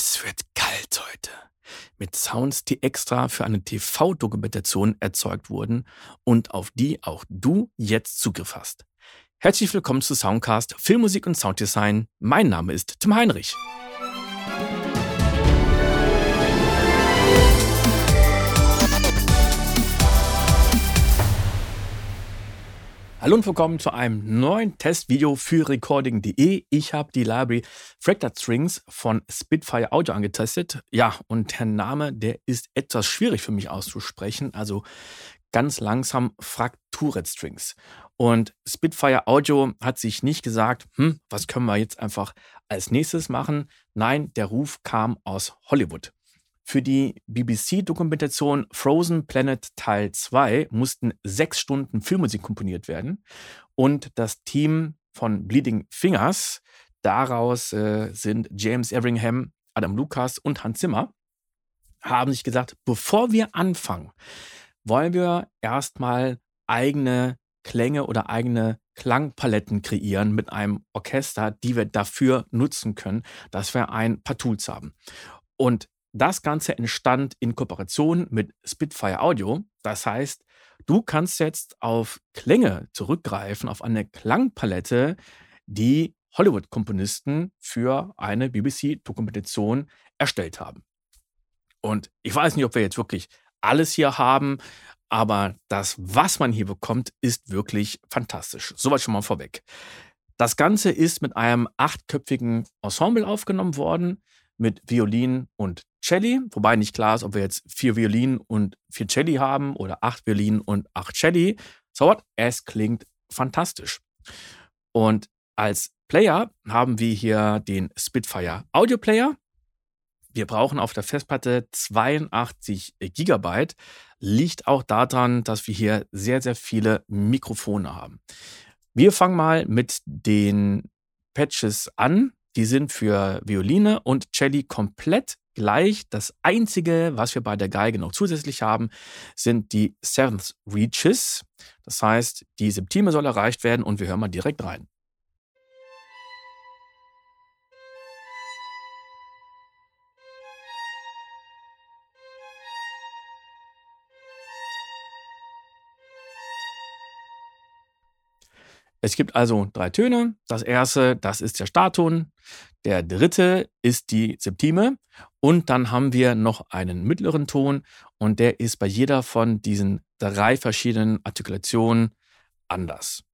Es wird kalt heute. Mit Sounds, die extra für eine TV-Dokumentation erzeugt wurden und auf die auch du jetzt Zugriff hast. Herzlich willkommen zu Soundcast Filmmusik und Sounddesign. Mein Name ist Tim Heinrich. Hallo und willkommen zu einem neuen Testvideo für Recording.de. Ich habe die Library Fractured Strings von Spitfire Audio angetestet. Ja, und der Name, der ist etwas schwierig für mich auszusprechen. Also ganz langsam Fractured Strings. Und Spitfire Audio hat sich nicht gesagt, hm, was können wir jetzt einfach als nächstes machen? Nein, der Ruf kam aus Hollywood. Für die BBC-Dokumentation Frozen Planet Teil 2 mussten sechs Stunden Filmmusik komponiert werden. Und das Team von Bleeding Fingers, daraus äh, sind James Everingham, Adam Lucas und Hans Zimmer, haben sich gesagt, bevor wir anfangen, wollen wir erstmal eigene Klänge oder eigene Klangpaletten kreieren mit einem Orchester, die wir dafür nutzen können, dass wir ein paar Tools haben. Und das Ganze entstand in Kooperation mit Spitfire Audio. Das heißt, du kannst jetzt auf Klänge zurückgreifen, auf eine Klangpalette, die Hollywood-Komponisten für eine BBC-Dokumentation erstellt haben. Und ich weiß nicht, ob wir jetzt wirklich alles hier haben, aber das, was man hier bekommt, ist wirklich fantastisch. Soweit schon mal vorweg. Das Ganze ist mit einem achtköpfigen Ensemble aufgenommen worden mit Violin und Celli, wobei nicht klar ist, ob wir jetzt vier Violinen und vier Celli haben oder acht Violinen und acht Celli. So what? Es klingt fantastisch. Und als Player haben wir hier den Spitfire Audio Player. Wir brauchen auf der Festplatte 82 Gigabyte. Liegt auch daran, dass wir hier sehr, sehr viele Mikrofone haben. Wir fangen mal mit den Patches an. Die sind für Violine und Celli komplett gleich. Das Einzige, was wir bei der Geige noch zusätzlich haben, sind die Seventh Reaches. Das heißt, die Septime soll erreicht werden und wir hören mal direkt rein. Es gibt also drei Töne. Das erste, das ist der Startton. Der dritte ist die Septime. Und dann haben wir noch einen mittleren Ton. Und der ist bei jeder von diesen drei verschiedenen Artikulationen anders.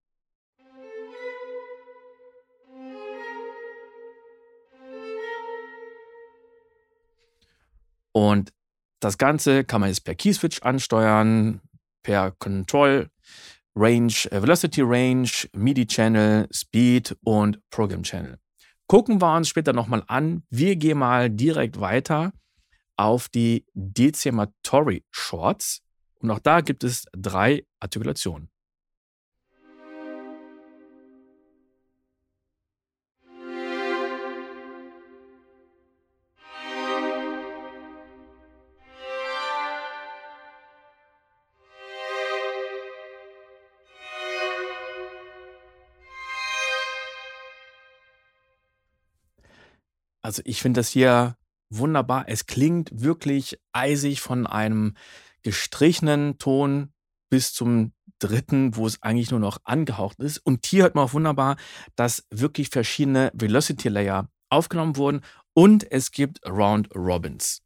Und das Ganze kann man jetzt per Keyswitch ansteuern, per Control Range, äh, Velocity Range, MIDI Channel, Speed und Program Channel. Gucken wir uns später nochmal an. Wir gehen mal direkt weiter auf die Decimatory Shorts. Und auch da gibt es drei Artikulationen. Also ich finde das hier wunderbar. Es klingt wirklich eisig von einem gestrichenen Ton bis zum dritten, wo es eigentlich nur noch angehaucht ist. Und hier hört man auch wunderbar, dass wirklich verschiedene Velocity Layer aufgenommen wurden und es gibt Round Robins.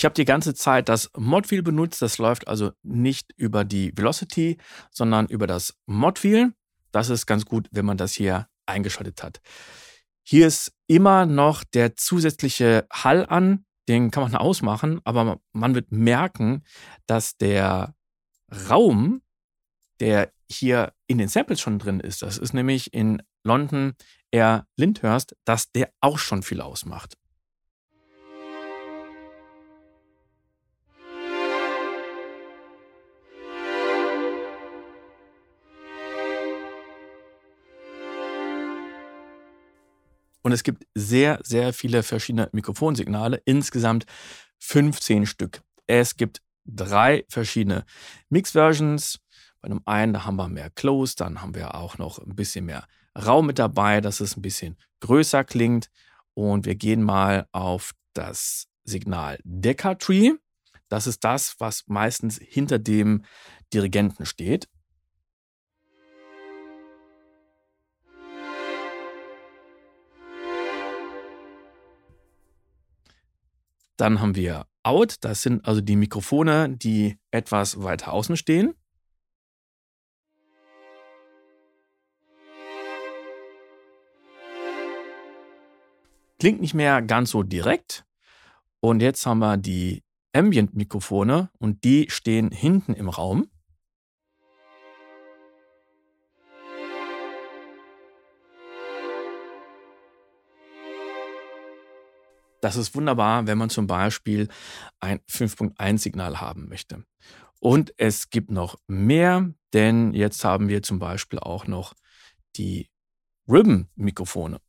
Ich habe die ganze Zeit das Modwheel benutzt. Das läuft also nicht über die Velocity, sondern über das Modwheel. Das ist ganz gut, wenn man das hier eingeschaltet hat. Hier ist immer noch der zusätzliche Hall an. Den kann man ausmachen, aber man wird merken, dass der Raum, der hier in den Samples schon drin ist, das ist nämlich in London Air Lyndhurst, dass der auch schon viel ausmacht. Und es gibt sehr, sehr viele verschiedene Mikrofonsignale, insgesamt 15 Stück. Es gibt drei verschiedene Mix-Versions. Bei einem einen, da haben wir mehr Close, dann haben wir auch noch ein bisschen mehr Raum mit dabei, dass es ein bisschen größer klingt. Und wir gehen mal auf das Signal Decatree. Das ist das, was meistens hinter dem Dirigenten steht. Dann haben wir Out, das sind also die Mikrofone, die etwas weiter außen stehen. Klingt nicht mehr ganz so direkt. Und jetzt haben wir die Ambient-Mikrofone und die stehen hinten im Raum. Das ist wunderbar, wenn man zum Beispiel ein 5.1-Signal haben möchte. Und es gibt noch mehr, denn jetzt haben wir zum Beispiel auch noch die Ribbon-Mikrofone.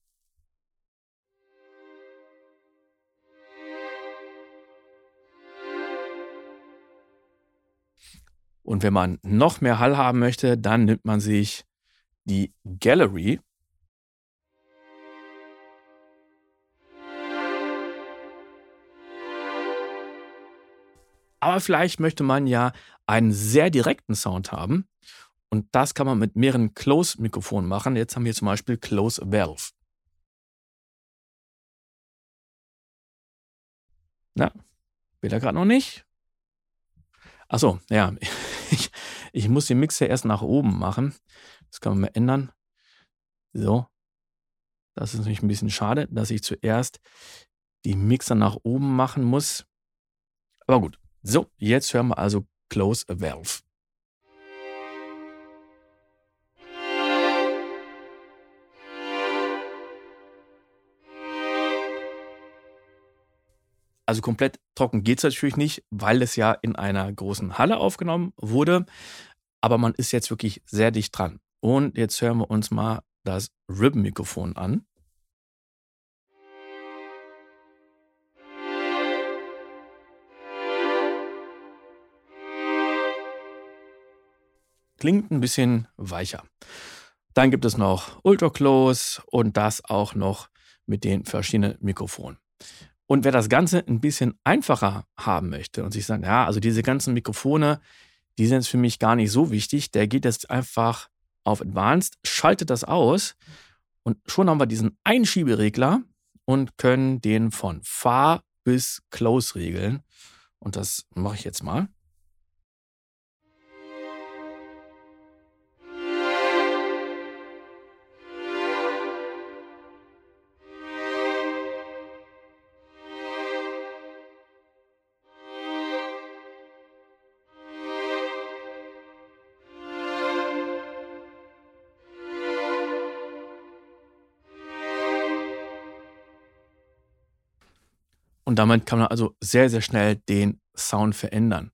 Und wenn man noch mehr Hall haben möchte, dann nimmt man sich die Gallery Aber vielleicht möchte man ja einen sehr direkten Sound haben. Und das kann man mit mehreren Close-Mikrofonen machen. Jetzt haben wir zum Beispiel Close Valve. Na, will er gerade noch nicht? Achso, ja. Ich, ich muss den Mixer erst nach oben machen. Das kann man mal ändern. So. Das ist natürlich ein bisschen schade, dass ich zuerst die Mixer nach oben machen muss. Aber gut. So, jetzt hören wir also Close a Valve. Also komplett trocken geht es natürlich nicht, weil es ja in einer großen Halle aufgenommen wurde. Aber man ist jetzt wirklich sehr dicht dran. Und jetzt hören wir uns mal das Ribbon-Mikrofon an. Klingt ein bisschen weicher. Dann gibt es noch Ultra Close und das auch noch mit den verschiedenen Mikrofonen. Und wer das Ganze ein bisschen einfacher haben möchte und sich sagt, ja, also diese ganzen Mikrofone, die sind für mich gar nicht so wichtig, der geht jetzt einfach auf Advanced, schaltet das aus und schon haben wir diesen Einschieberegler und können den von Far bis Close regeln. Und das mache ich jetzt mal. Und damit kann man also sehr, sehr schnell den Sound verändern.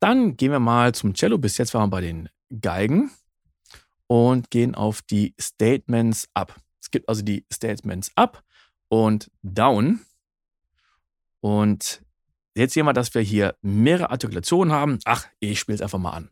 Dann gehen wir mal zum Cello. Bis jetzt waren wir bei den Geigen und gehen auf die Statements up. Es gibt also die Statements up und down. Und jetzt sehen wir, dass wir hier mehrere Artikulationen haben. Ach, ich spiele es einfach mal an.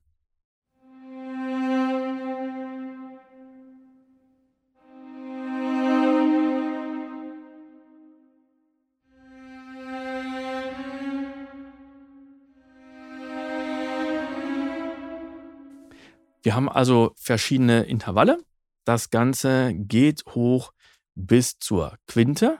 Haben also verschiedene Intervalle. Das Ganze geht hoch bis zur Quinte.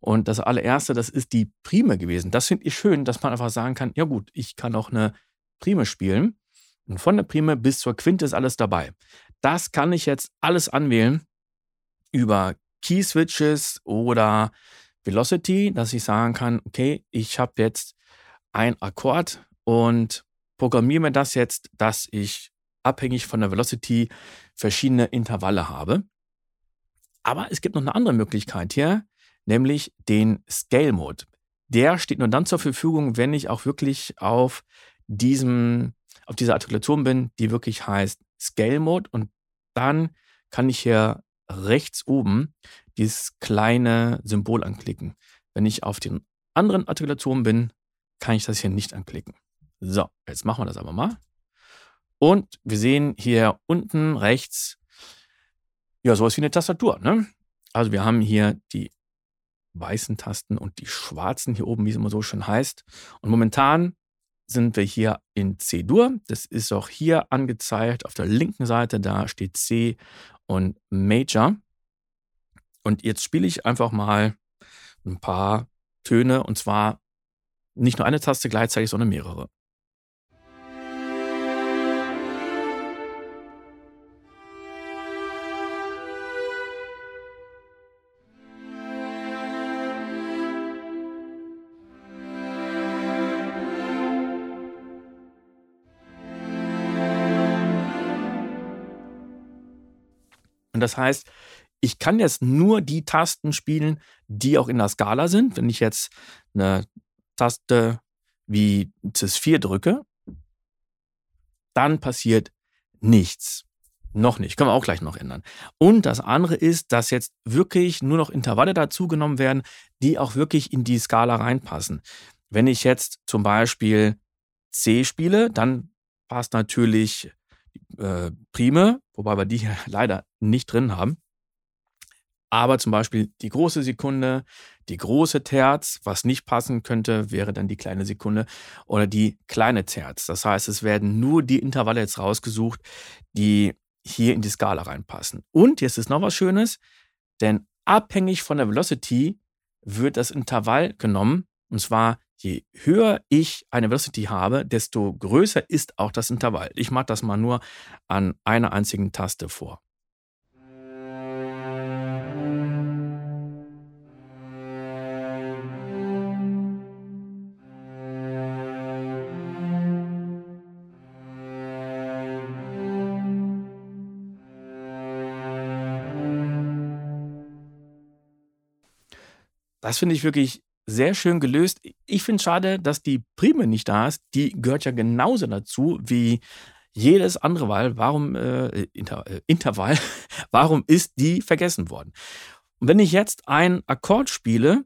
Und das allererste, das ist die Prime gewesen. Das finde ich schön, dass man einfach sagen kann, ja gut, ich kann auch eine Prime spielen. Und von der Prime bis zur Quinte ist alles dabei. Das kann ich jetzt alles anwählen über Key Switches oder Velocity, dass ich sagen kann, okay, ich habe jetzt ein Akkord und programmiere mir das jetzt, dass ich abhängig von der Velocity verschiedene Intervalle habe. Aber es gibt noch eine andere Möglichkeit hier, nämlich den Scale Mode. Der steht nur dann zur Verfügung, wenn ich auch wirklich auf diesem, auf dieser Artikulation bin, die wirklich heißt Scale Mode. Und dann kann ich hier rechts oben dieses kleine Symbol anklicken. Wenn ich auf den anderen Artikulationen bin, kann ich das hier nicht anklicken. So, jetzt machen wir das aber mal. Und wir sehen hier unten rechts, ja, sowas wie eine Tastatur. Ne? Also wir haben hier die weißen Tasten und die schwarzen hier oben, wie es immer so schön heißt. Und momentan sind wir hier in C-Dur. Das ist auch hier angezeigt auf der linken Seite. Da steht C und Major. Und jetzt spiele ich einfach mal ein paar Töne und zwar nicht nur eine Taste gleichzeitig, sondern mehrere. Und das heißt, ich kann jetzt nur die Tasten spielen, die auch in der Skala sind. Wenn ich jetzt eine Taste wie CIS4 drücke, dann passiert nichts. Noch nicht, können wir auch gleich noch ändern. Und das andere ist, dass jetzt wirklich nur noch Intervalle dazugenommen werden, die auch wirklich in die Skala reinpassen. Wenn ich jetzt zum Beispiel C spiele, dann passt natürlich äh, Prime, wobei wir die hier leider nicht drin haben. Aber zum Beispiel die große Sekunde, die große Terz, was nicht passen könnte, wäre dann die kleine Sekunde oder die kleine Terz. Das heißt, es werden nur die Intervalle jetzt rausgesucht, die hier in die Skala reinpassen. Und jetzt ist noch was Schönes, denn abhängig von der Velocity wird das Intervall genommen. Und zwar je höher ich eine Velocity habe, desto größer ist auch das Intervall. Ich mache das mal nur an einer einzigen Taste vor. Das finde ich wirklich sehr schön gelöst. Ich finde es schade, dass die Prime nicht da ist. Die gehört ja genauso dazu wie jedes andere Wahl. Warum äh, Inter, äh, Intervall? Warum ist die vergessen worden? Und wenn ich jetzt einen Akkord spiele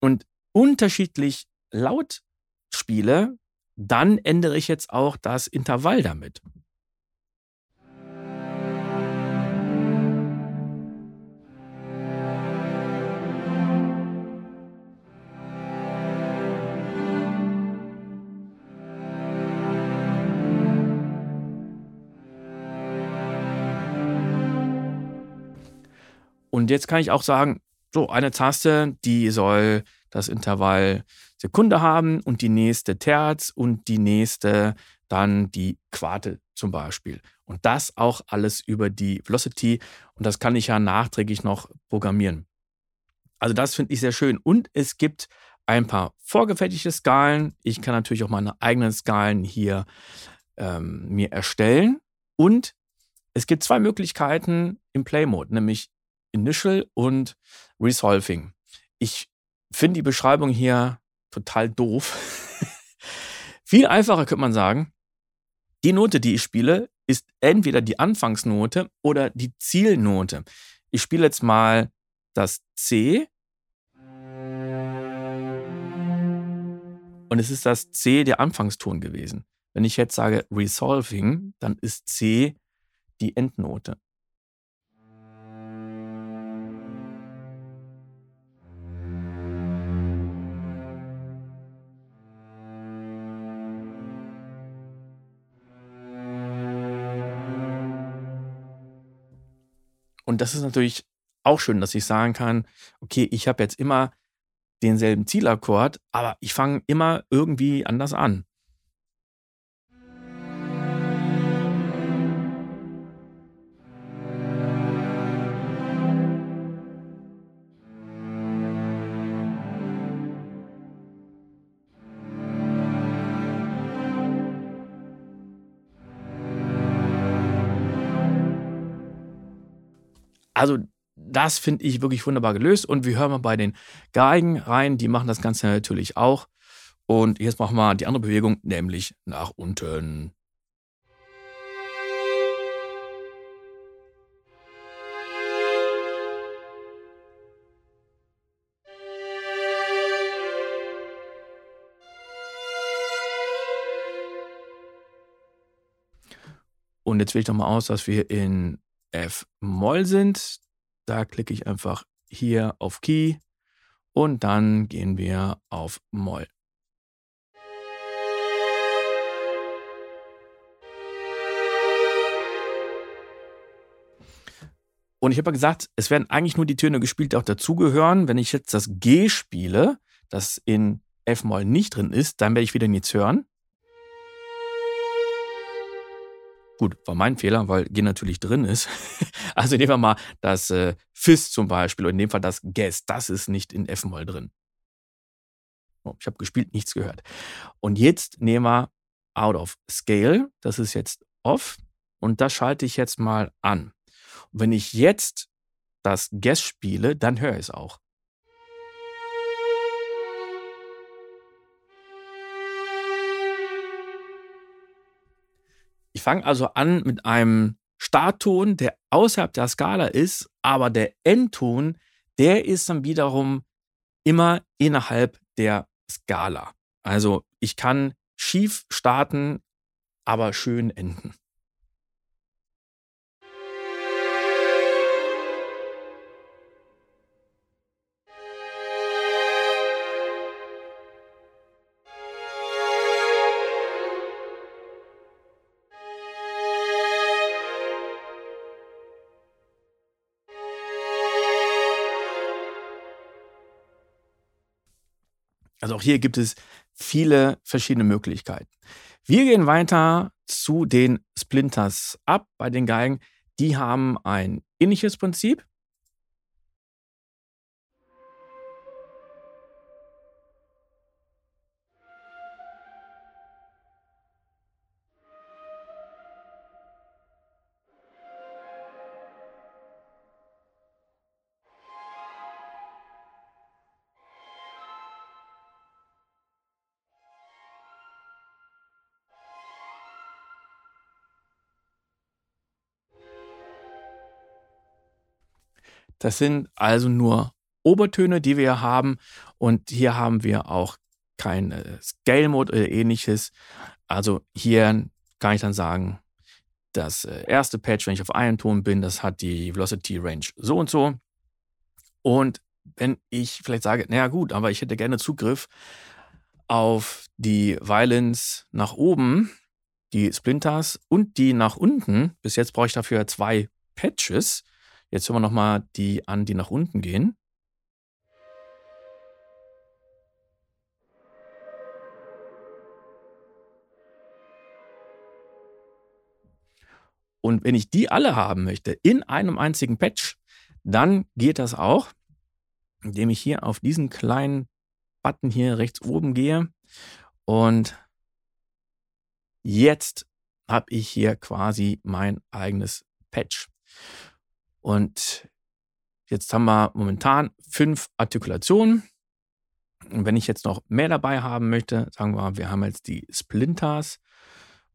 und unterschiedlich laut spiele, dann ändere ich jetzt auch das Intervall damit. Und jetzt kann ich auch sagen, so eine Taste, die soll das Intervall Sekunde haben und die nächste Terz und die nächste dann die Quarte zum Beispiel. Und das auch alles über die Velocity und das kann ich ja nachträglich noch programmieren. Also das finde ich sehr schön. Und es gibt ein paar vorgefertigte Skalen. Ich kann natürlich auch meine eigenen Skalen hier ähm, mir erstellen. Und es gibt zwei Möglichkeiten im Play-Mode, nämlich Initial und Resolving. Ich finde die Beschreibung hier total doof. Viel einfacher könnte man sagen, die Note, die ich spiele, ist entweder die Anfangsnote oder die Zielnote. Ich spiele jetzt mal das C. Und es ist das C der Anfangston gewesen. Wenn ich jetzt sage Resolving, dann ist C die Endnote. Und das ist natürlich auch schön, dass ich sagen kann, okay, ich habe jetzt immer denselben Zielakkord, aber ich fange immer irgendwie anders an. Also das finde ich wirklich wunderbar gelöst. Und wir hören mal bei den Geigen rein. Die machen das Ganze natürlich auch. Und jetzt machen wir die andere Bewegung, nämlich nach unten. Und jetzt wähle ich doch mal aus, dass wir in F-Moll sind. Da klicke ich einfach hier auf Key und dann gehen wir auf Moll. Und ich habe ja gesagt, es werden eigentlich nur die Töne gespielt, die auch dazugehören. Wenn ich jetzt das G spiele, das in F-Moll nicht drin ist, dann werde ich wieder nichts hören. Gut, war mein Fehler, weil G natürlich drin ist. Also nehmen wir mal das äh, Fis zum Beispiel und in dem Fall das Guess. Das ist nicht in F-Moll drin. Oh, ich habe gespielt, nichts gehört. Und jetzt nehmen wir Out of Scale. Das ist jetzt Off. Und das schalte ich jetzt mal an. Und wenn ich jetzt das Guess spiele, dann höre ich es auch. Ich fange also an mit einem Startton, der außerhalb der Skala ist, aber der Endton, der ist dann wiederum immer innerhalb der Skala. Also ich kann schief starten, aber schön enden. Also auch hier gibt es viele verschiedene Möglichkeiten. Wir gehen weiter zu den Splinters ab bei den Geigen. Die haben ein ähnliches Prinzip. Das sind also nur Obertöne, die wir haben. Und hier haben wir auch kein Scale Mode oder ähnliches. Also hier kann ich dann sagen, das äh, erste Patch, wenn ich auf einen Ton bin, das hat die Velocity Range so und so. Und wenn ich vielleicht sage, naja gut, aber ich hätte gerne Zugriff auf die Violence nach oben, die Splinters und die nach unten. Bis jetzt brauche ich dafür zwei Patches. Jetzt hören wir nochmal die an, die nach unten gehen. Und wenn ich die alle haben möchte in einem einzigen Patch, dann geht das auch, indem ich hier auf diesen kleinen Button hier rechts oben gehe. Und jetzt habe ich hier quasi mein eigenes Patch. Und jetzt haben wir momentan fünf Artikulationen. Und wenn ich jetzt noch mehr dabei haben möchte, sagen wir, wir haben jetzt die Splinters.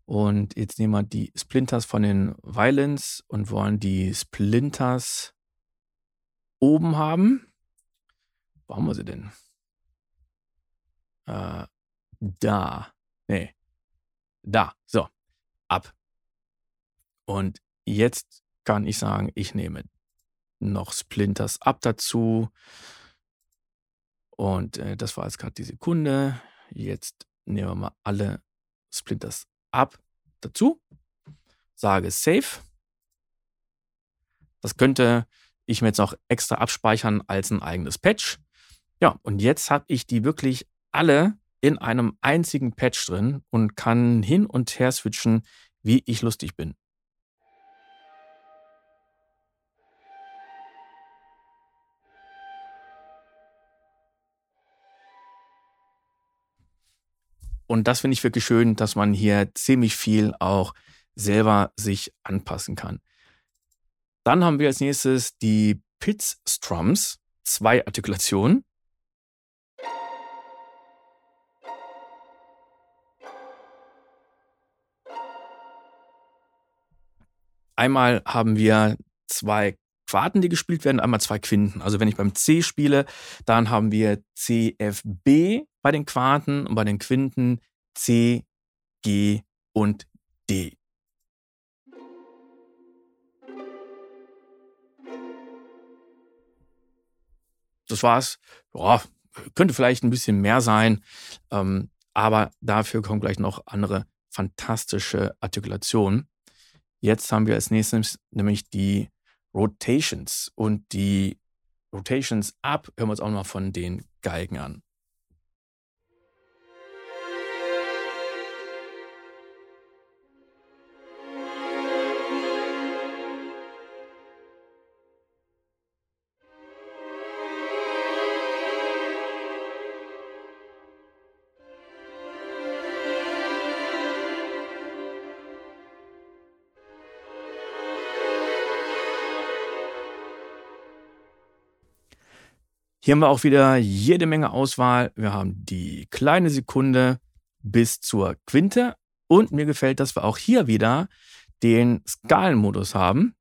Und jetzt nehmen wir die Splinters von den Violins und wollen die Splinters oben haben. Wo haben wir sie denn? Äh, da. Nee. Da. So. Ab. Und jetzt kann ich sagen, ich nehme noch Splinters ab dazu. Und äh, das war jetzt gerade die Sekunde. Jetzt nehmen wir mal alle Splinters ab dazu. Sage Save. Das könnte ich mir jetzt noch extra abspeichern als ein eigenes Patch. Ja, und jetzt habe ich die wirklich alle in einem einzigen Patch drin und kann hin und her switchen, wie ich lustig bin. Und das finde ich wirklich schön, dass man hier ziemlich viel auch selber sich anpassen kann. Dann haben wir als nächstes die Pitts Strums, zwei Artikulationen. Einmal haben wir zwei Quarten, die gespielt werden, einmal zwei Quinten. Also wenn ich beim C spiele, dann haben wir C, F, B bei den Quarten und bei den Quinten C, G und D. Das war's. Ja, könnte vielleicht ein bisschen mehr sein, ähm, aber dafür kommen gleich noch andere fantastische Artikulationen. Jetzt haben wir als nächstes nämlich die Rotations und die Rotations ab hören wir uns auch noch von den Geigen an. Hier haben wir auch wieder jede Menge Auswahl. Wir haben die kleine Sekunde bis zur Quinte. Und mir gefällt, dass wir auch hier wieder den Skalenmodus haben.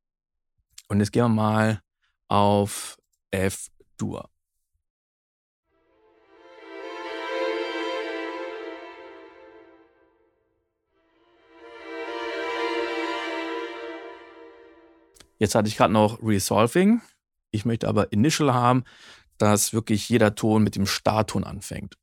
Und jetzt gehen wir mal auf F-Dur. Jetzt hatte ich gerade noch Resolving. Ich möchte aber Initial haben dass wirklich jeder Ton mit dem Startton anfängt.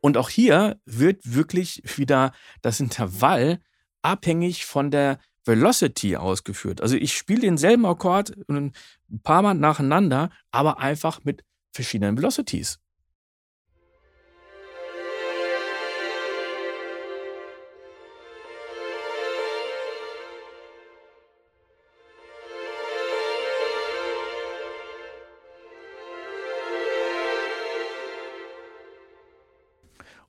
Und auch hier wird wirklich wieder das Intervall abhängig von der Velocity ausgeführt. Also ich spiele denselben Akkord ein paar Mal nacheinander, aber einfach mit verschiedenen Velocities.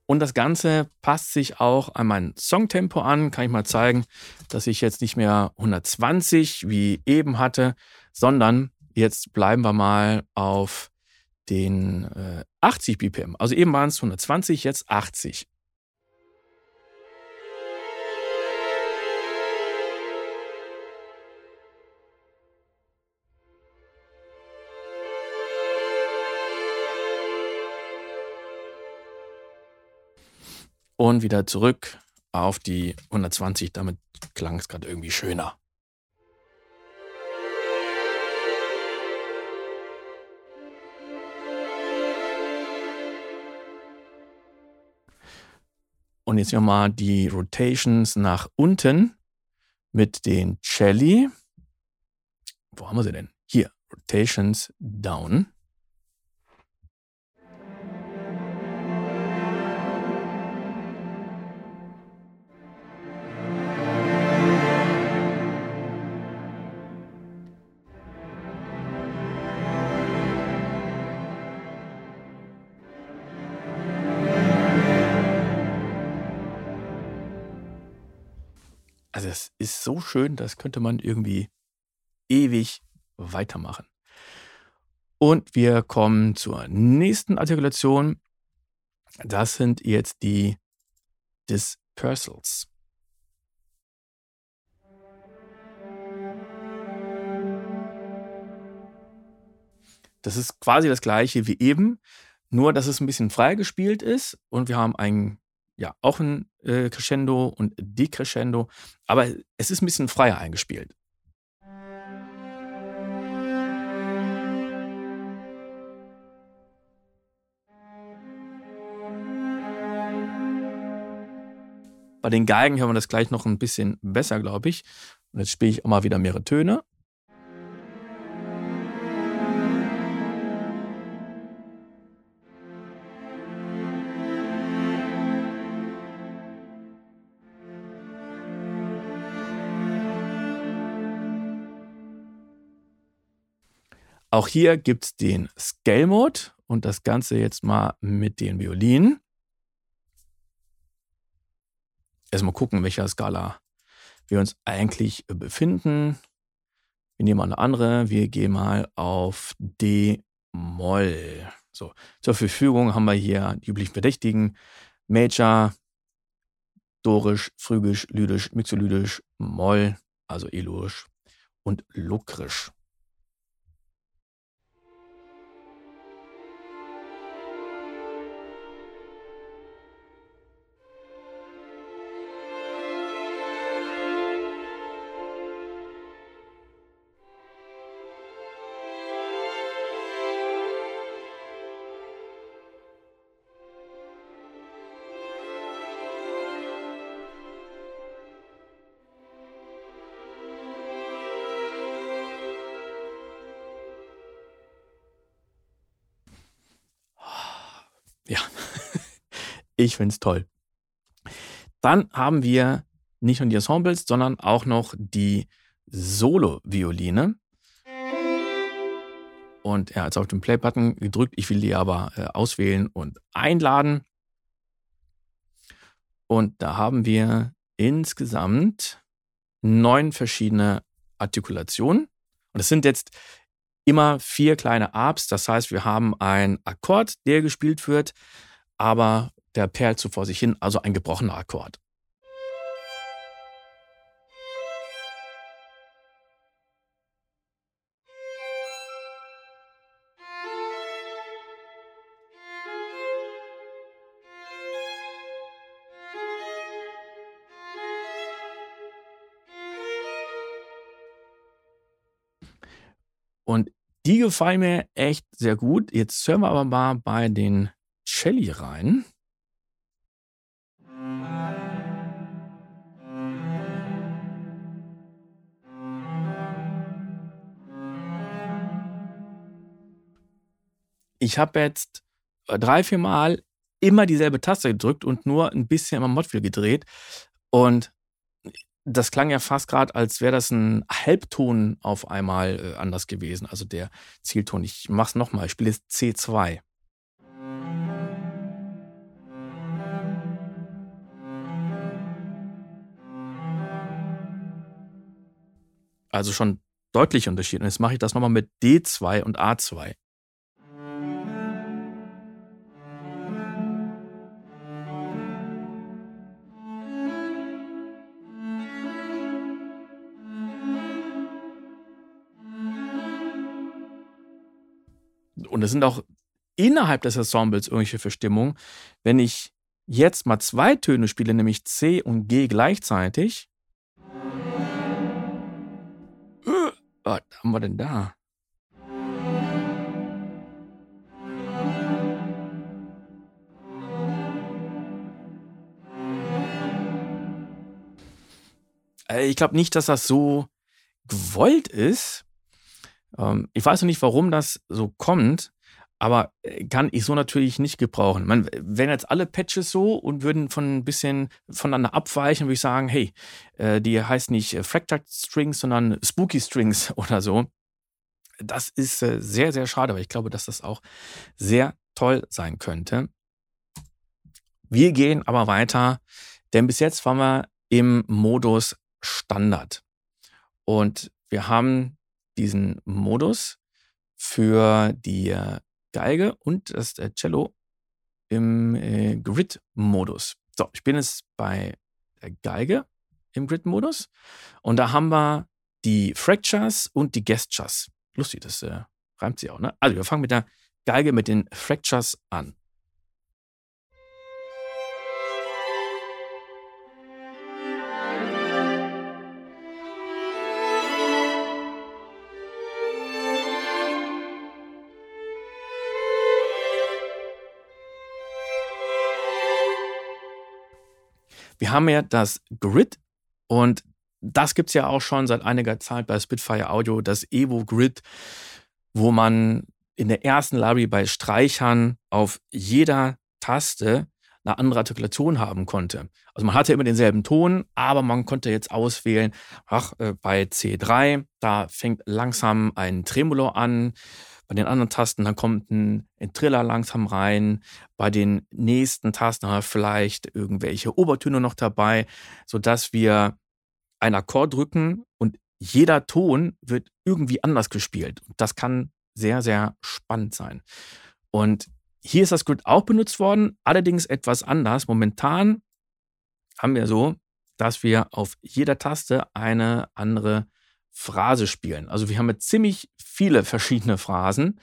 Und das Ganze passt sich auch an mein Songtempo an. Kann ich mal zeigen, dass ich jetzt nicht mehr 120 wie eben hatte, sondern jetzt bleiben wir mal auf den äh, 80 BPM. Also eben waren es 120, jetzt 80. und wieder zurück auf die 120. Damit klang es gerade irgendwie schöner. Und jetzt nochmal die Rotations nach unten mit den Celli. Wo haben wir sie denn? Hier, Rotations down. So schön, das könnte man irgendwie ewig weitermachen. Und wir kommen zur nächsten Artikulation. Das sind jetzt die Dispersals. Das ist quasi das gleiche wie eben, nur dass es ein bisschen frei gespielt ist und wir haben einen ja auch ein äh, Crescendo und Decrescendo, aber es ist ein bisschen freier eingespielt. Bei den Geigen hören wir das gleich noch ein bisschen besser, glaube ich. Und jetzt spiele ich auch mal wieder mehrere Töne. Auch hier gibt es den Scale Mode und das Ganze jetzt mal mit den Violinen. Erstmal gucken, welcher Skala wir uns eigentlich befinden. Wir nehmen eine andere. Wir gehen mal auf D-Moll. So, zur Verfügung haben wir hier die üblichen Verdächtigen. Major, Dorisch, Phrygisch, Lydisch, Mixolydisch, Moll, also Elurisch und Lokrisch. Ich finde es toll. Dann haben wir nicht nur die Ensembles, sondern auch noch die Solo-Violine. Und er hat auf den Play-Button gedrückt. Ich will die aber äh, auswählen und einladen. Und da haben wir insgesamt neun verschiedene Artikulationen. Und es sind jetzt immer vier kleine Arps. Das heißt, wir haben einen Akkord, der gespielt wird, aber der perlt so vor sich hin, also ein gebrochener Akkord. Und die gefallen mir echt sehr gut. Jetzt hören wir aber mal bei den Celli rein. Ich habe jetzt äh, drei, vier Mal immer dieselbe Taste gedrückt und nur ein bisschen am Modfield gedreht. Und das klang ja fast gerade, als wäre das ein Halbton auf einmal äh, anders gewesen, also der Zielton. Ich mach's nochmal, ich spiele jetzt C2. Also schon deutlich Unterschied. Und jetzt mache ich das nochmal mit D2 und A2. Und es sind auch innerhalb des Ensembles irgendwelche Verstimmungen. Wenn ich jetzt mal zwei Töne spiele, nämlich C und G gleichzeitig. Was haben wir denn da? Äh, ich glaube nicht, dass das so gewollt ist. Ähm, ich weiß noch nicht, warum das so kommt, aber äh, kann ich so natürlich nicht gebrauchen. Man, wenn jetzt alle Patches so und würden von ein bisschen voneinander abweichen, würde ich sagen, hey, äh, die heißt nicht äh, Fractured Strings, sondern Spooky Strings oder so. Das ist sehr, sehr schade, weil ich glaube, dass das auch sehr toll sein könnte. Wir gehen aber weiter, denn bis jetzt waren wir im Modus Standard. Und wir haben diesen Modus für die äh, Geige und das äh, Cello im äh, Grid-Modus. So, ich bin jetzt bei der Geige im Grid-Modus und da haben wir die Fractures und die Gestures. Lustig, das äh, reimt sich auch, ne? Also wir fangen mit der Geige mit den Fractures an. Wir haben ja das Grid und das gibt es ja auch schon seit einiger Zeit bei Spitfire Audio, das Evo Grid, wo man in der ersten Library bei Streichern auf jeder Taste eine andere Artikulation haben konnte. Also man hatte immer denselben Ton, aber man konnte jetzt auswählen, ach, äh, bei C3, da fängt langsam ein Tremolo an, Bei den anderen Tasten, dann kommt ein, ein Triller langsam rein. Bei den nächsten Tasten haben wir vielleicht irgendwelche Obertöne noch dabei, sodass wir einen Akkord drücken und jeder Ton wird irgendwie anders gespielt. Das kann sehr, sehr spannend sein. Und hier ist das Grid auch benutzt worden, allerdings etwas anders. Momentan haben wir so, dass wir auf jeder Taste eine andere Phrase spielen. Also wir haben ziemlich viele verschiedene Phrasen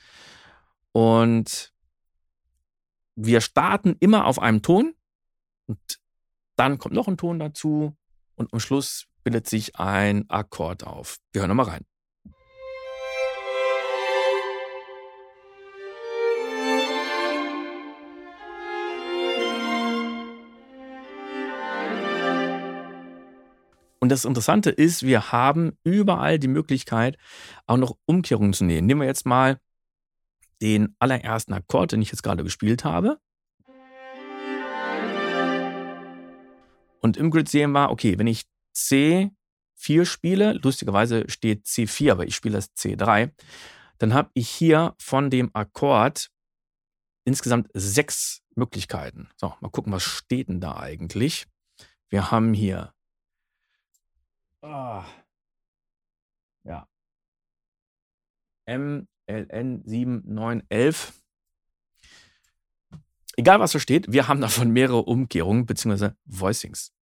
und wir starten immer auf einem Ton und dann kommt noch ein Ton dazu und am Schluss bildet sich ein Akkord auf. Wir hören nochmal rein. Und das Interessante ist, wir haben überall die Möglichkeit, auch noch Umkehrungen zu nehmen. Nehmen wir jetzt mal den allerersten Akkord, den ich jetzt gerade gespielt habe. Und im Grid sehen wir, okay, wenn ich C4 spiele, lustigerweise steht C4, aber ich spiele das C3, dann habe ich hier von dem Akkord insgesamt sechs Möglichkeiten. So, mal gucken, was steht denn da eigentlich? Wir haben hier Ah. Ja. MLN 7911. Egal was da steht, wir haben davon mehrere Umkehrungen bzw. Voicings.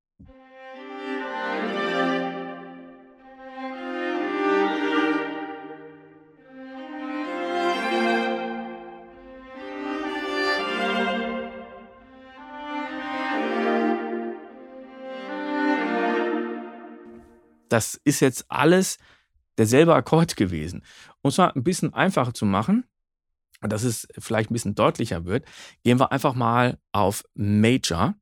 Das ist jetzt alles derselbe Akkord gewesen. Um es mal ein bisschen einfacher zu machen, dass es vielleicht ein bisschen deutlicher wird, gehen wir einfach mal auf Major.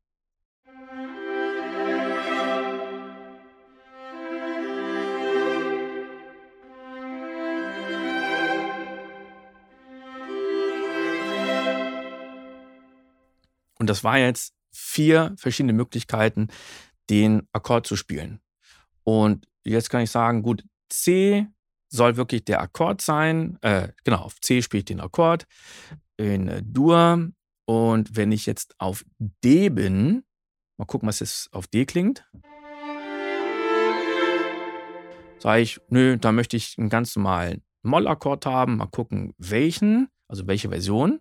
Und das war jetzt vier verschiedene Möglichkeiten, den Akkord zu spielen. Und jetzt kann ich sagen, gut, C soll wirklich der Akkord sein. Äh, genau, auf C spiele ich den Akkord in äh, Dur. Und wenn ich jetzt auf D bin, mal gucken, was es auf D klingt. Sage ich, nö, da möchte ich einen ganz normalen Mollakkord haben. Mal gucken, welchen, also welche Version.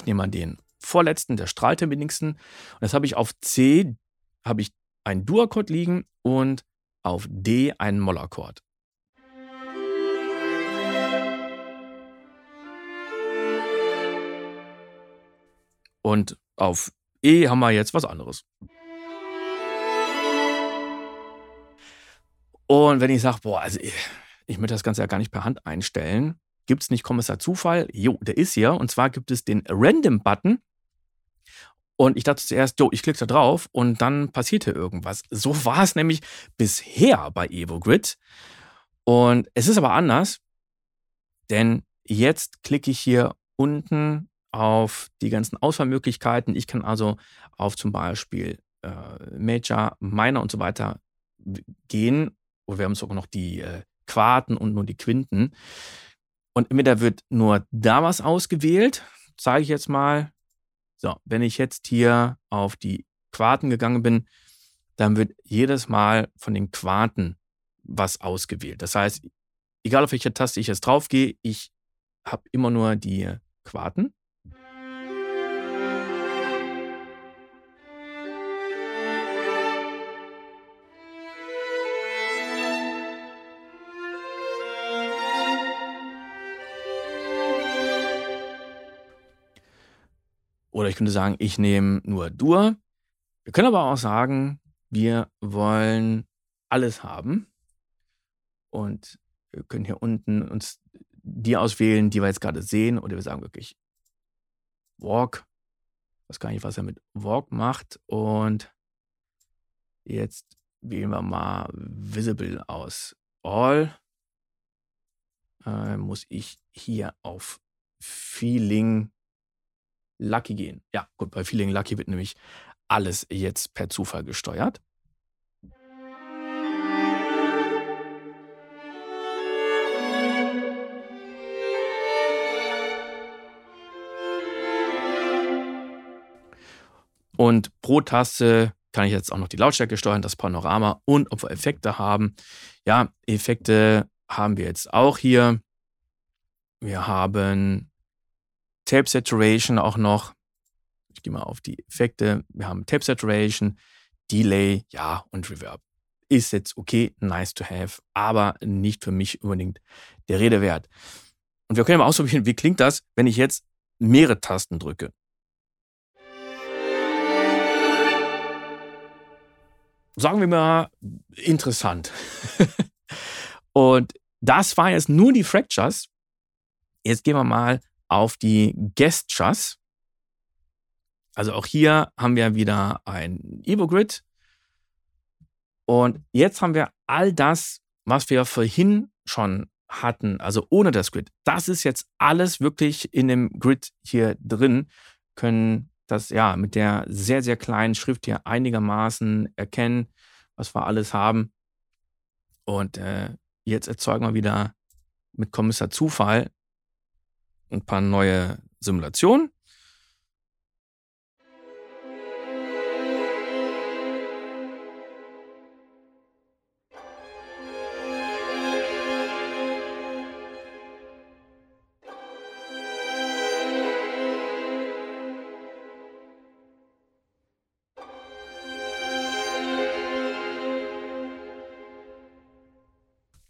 Ich nehme mal den vorletzten, der strahlt am wenigsten. Und das habe ich auf C, habe ich einen Dur-Akkord liegen und auf D einen Mollakkord. Und auf E haben wir jetzt was anderes. Und wenn ich sage, boah, also ich, ich möchte das Ganze ja gar nicht per Hand einstellen, Gibt es nicht Kommissar Zufall? Jo, der ist hier. Und zwar gibt es den Random-Button. Und ich dachte zuerst, jo, ich klicke da drauf und dann passiert hier irgendwas. So war es nämlich bisher bei EvoGrid. Und es ist aber anders, denn jetzt klicke ich hier unten auf die ganzen Auswahlmöglichkeiten. Ich kann also auf zum Beispiel äh, Major, Minor und so weiter gehen. Und wir haben sogar noch die äh, Quarten und nur die Quinten. Und entweder wird nur da was ausgewählt, zeige ich jetzt mal. So, wenn ich jetzt hier auf die Quarten gegangen bin, dann wird jedes Mal von den Quarten was ausgewählt. Das heißt, egal auf welche Taste ich jetzt draufgehe, ich habe immer nur die Quarten. Oder ich könnte sagen, ich nehme nur Dur. Wir können aber auch sagen, wir wollen alles haben. Und wir können hier unten uns die auswählen, die wir jetzt gerade sehen. Oder wir sagen wirklich Walk. Ich weiß gar nicht, was er mit Walk macht. Und jetzt wählen wir mal Visible aus. All. Äh, muss ich hier auf Feeling Lucky gehen. Ja, gut, bei Feeling Lucky wird nämlich alles jetzt per Zufall gesteuert. Und pro Taste kann ich jetzt auch noch die Lautstärke steuern, das Panorama und ob wir Effekte haben. Ja, Effekte haben wir jetzt auch hier. Wir haben Tape Saturation auch noch. Ich gehe mal auf die Effekte. Wir haben Tape Saturation, Delay, ja, und Reverb. Ist jetzt okay, nice to have, aber nicht für mich unbedingt der Rede wert. Und wir können mal ausprobieren, wie klingt das, wenn ich jetzt mehrere Tasten drücke. sagen wir mal, interessant. und das war jetzt nur die Fractures. Jetzt gehen wir mal auf die Gestures. Also auch hier haben wir wieder ein Evo-Grid. Und jetzt haben wir all das, was wir vorhin schon hatten, also ohne das Grid. Das ist jetzt alles wirklich in dem Grid hier drin. Können das ja mit der sehr, sehr kleinen Schrift hier einigermaßen erkennen, was wir alles haben. Und äh, jetzt erzeugen wir wieder mit Kommissar Zufall ein paar neue Simulationen.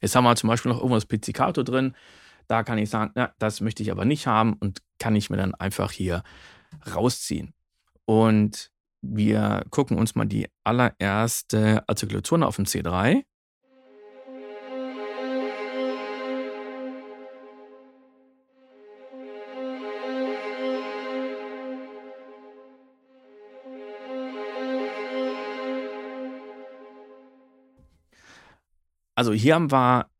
Jetzt haben wir zum Beispiel noch irgendwas Pizzicato drin. Da kann ich sagen, na, das möchte ich aber nicht haben und kann ich mir dann einfach hier rausziehen. Und wir gucken uns mal die allererste Artikulation auf dem C3. Also hier haben wir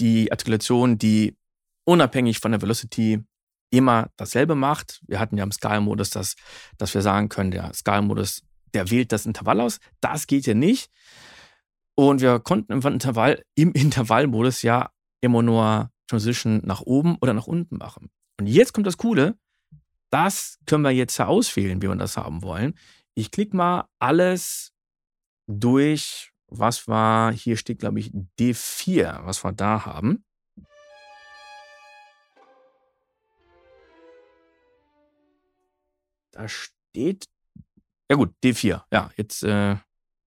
die Artikulation, die unabhängig von der Velocity immer dasselbe macht. Wir hatten ja im Skalenmodus das, dass wir sagen können, der Skalenmodus, der wählt das Intervall aus. Das geht ja nicht. Und wir konnten im Intervall, im Intervallmodus ja immer nur Transition nach oben oder nach unten machen. Und jetzt kommt das Coole. Das können wir jetzt auswählen, wie wir das haben wollen. Ich klicke mal alles durch was war, hier steht, glaube ich, D4, was wir da haben. Da steht, ja gut, D4. Ja, jetzt äh,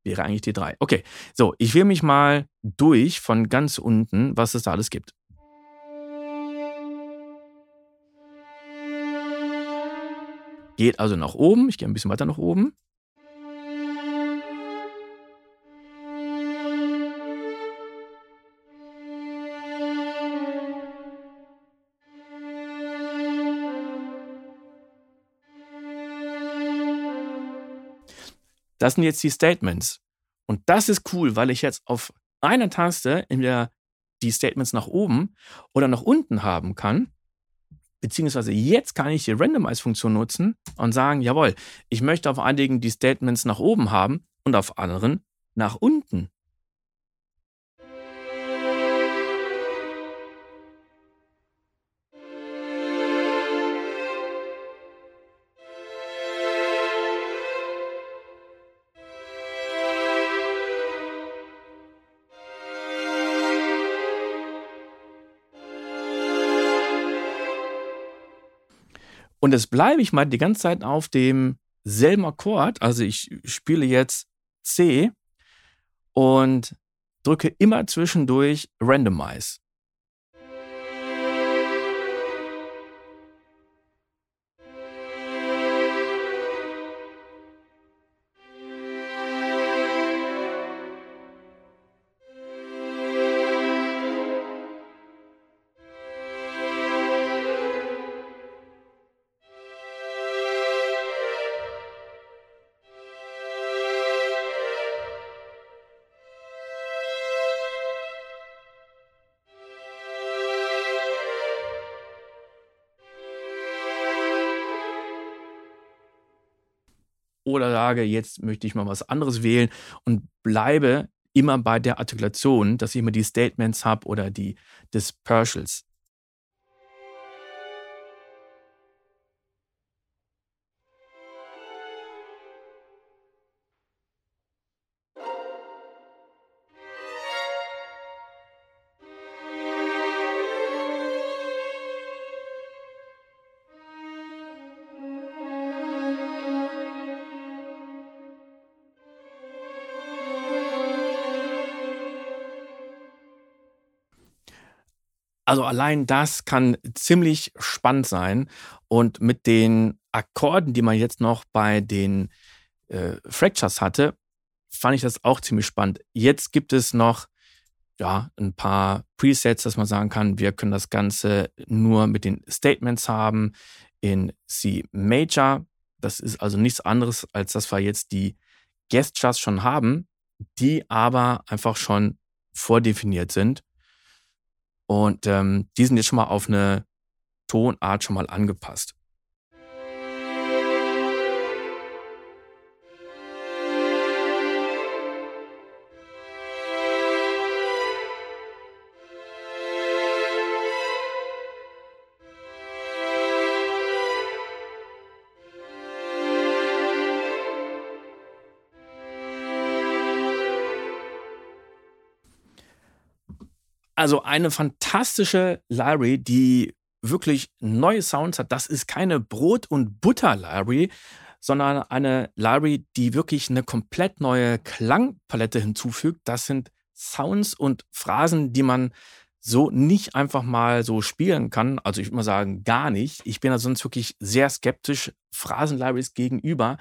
wäre eigentlich D3. Okay, so, ich will mich mal durch von ganz unten, was es da alles gibt. Geht also nach oben. Ich gehe ein bisschen weiter nach oben. Das sind jetzt die Statements. Und das ist cool, weil ich jetzt auf einer Taste in der die Statements nach oben oder nach unten haben kann. Beziehungsweise jetzt kann ich die Randomize-Funktion nutzen und sagen, jawohl, ich möchte auf einigen die Statements nach oben haben und auf anderen nach unten. Und jetzt bleibe ich mal die ganze Zeit auf demselben Akkord. Also ich spiele jetzt C und drücke immer zwischendurch Randomize. Oder sage, jetzt möchte ich mal was anderes wählen und bleibe immer bei der Artikulation, dass ich immer die Statements habe oder die Dispersals. Also allein das kann ziemlich spannend sein. Und mit den Akkorden, die man jetzt noch bei den äh, Fractures hatte, fand ich das auch ziemlich spannend. Jetzt gibt es noch ja, ein paar Presets, dass man sagen kann, wir können das Ganze nur mit den Statements haben in C Major. Das ist also nichts anderes, als dass wir jetzt die Gestures schon haben, die aber einfach schon vordefiniert sind. Und ähm, die sind jetzt schon mal auf eine Tonart schon mal angepasst. Also eine fantastische Library, die wirklich neue Sounds hat. Das ist keine Brot- und Butter-Library, sondern eine Library, die wirklich eine komplett neue Klangpalette hinzufügt. Das sind Sounds und Phrasen, die man so nicht einfach mal so spielen kann. Also ich würde mal sagen, gar nicht. Ich bin da sonst wirklich sehr skeptisch Phrasen-Libraries gegenüber.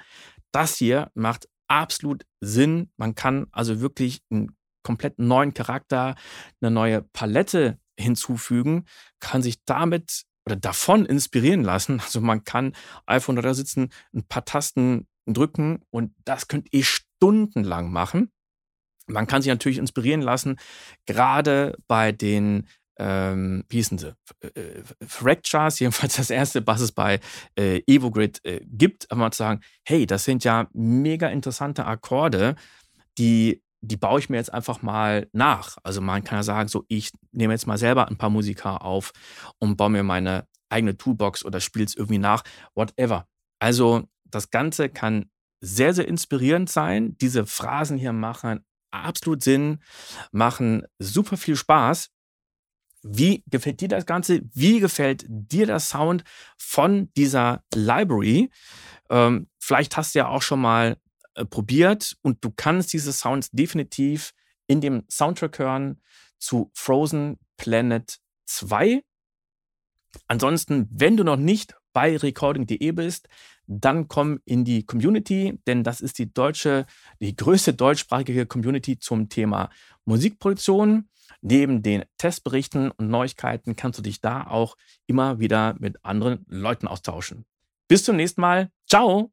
Das hier macht absolut Sinn. Man kann also wirklich ein komplett neuen Charakter, eine neue Palette hinzufügen, kann sich damit oder davon inspirieren lassen. Also man kann nur da sitzen, ein paar Tasten drücken und das könnt ihr stundenlang machen. Man kann sich natürlich inspirieren lassen, gerade bei den, ähm, wie hießen sie, äh, Fractures, jedenfalls das erste, was es bei äh, EvoGrid äh, gibt, aber zu sagen, hey, das sind ja mega interessante Akkorde, die die baue ich mir jetzt einfach mal nach. Also man kann ja sagen, so ich nehme jetzt mal selber ein paar Musiker auf und baue mir meine eigene Toolbox oder spiele es irgendwie nach, whatever. Also das Ganze kann sehr, sehr inspirierend sein. Diese Phrasen hier machen absolut Sinn, machen super viel Spaß. Wie gefällt dir das Ganze? Wie gefällt dir der Sound von dieser Library? Ähm, vielleicht hast du ja auch schon mal äh, probiert und du kannst diese Sounds definitiv in dem Soundtrack hören zu Frozen Planet 2. Ansonsten, wenn du noch nicht bei recording.de bist, dann komm in die Community, denn das ist die deutsche, die größte deutschsprachige Community zum Thema Musikproduktion. Neben den Testberichten und Neuigkeiten kannst du dich da auch immer wieder mit anderen Leuten austauschen. Bis zum nächsten Mal. Ciao!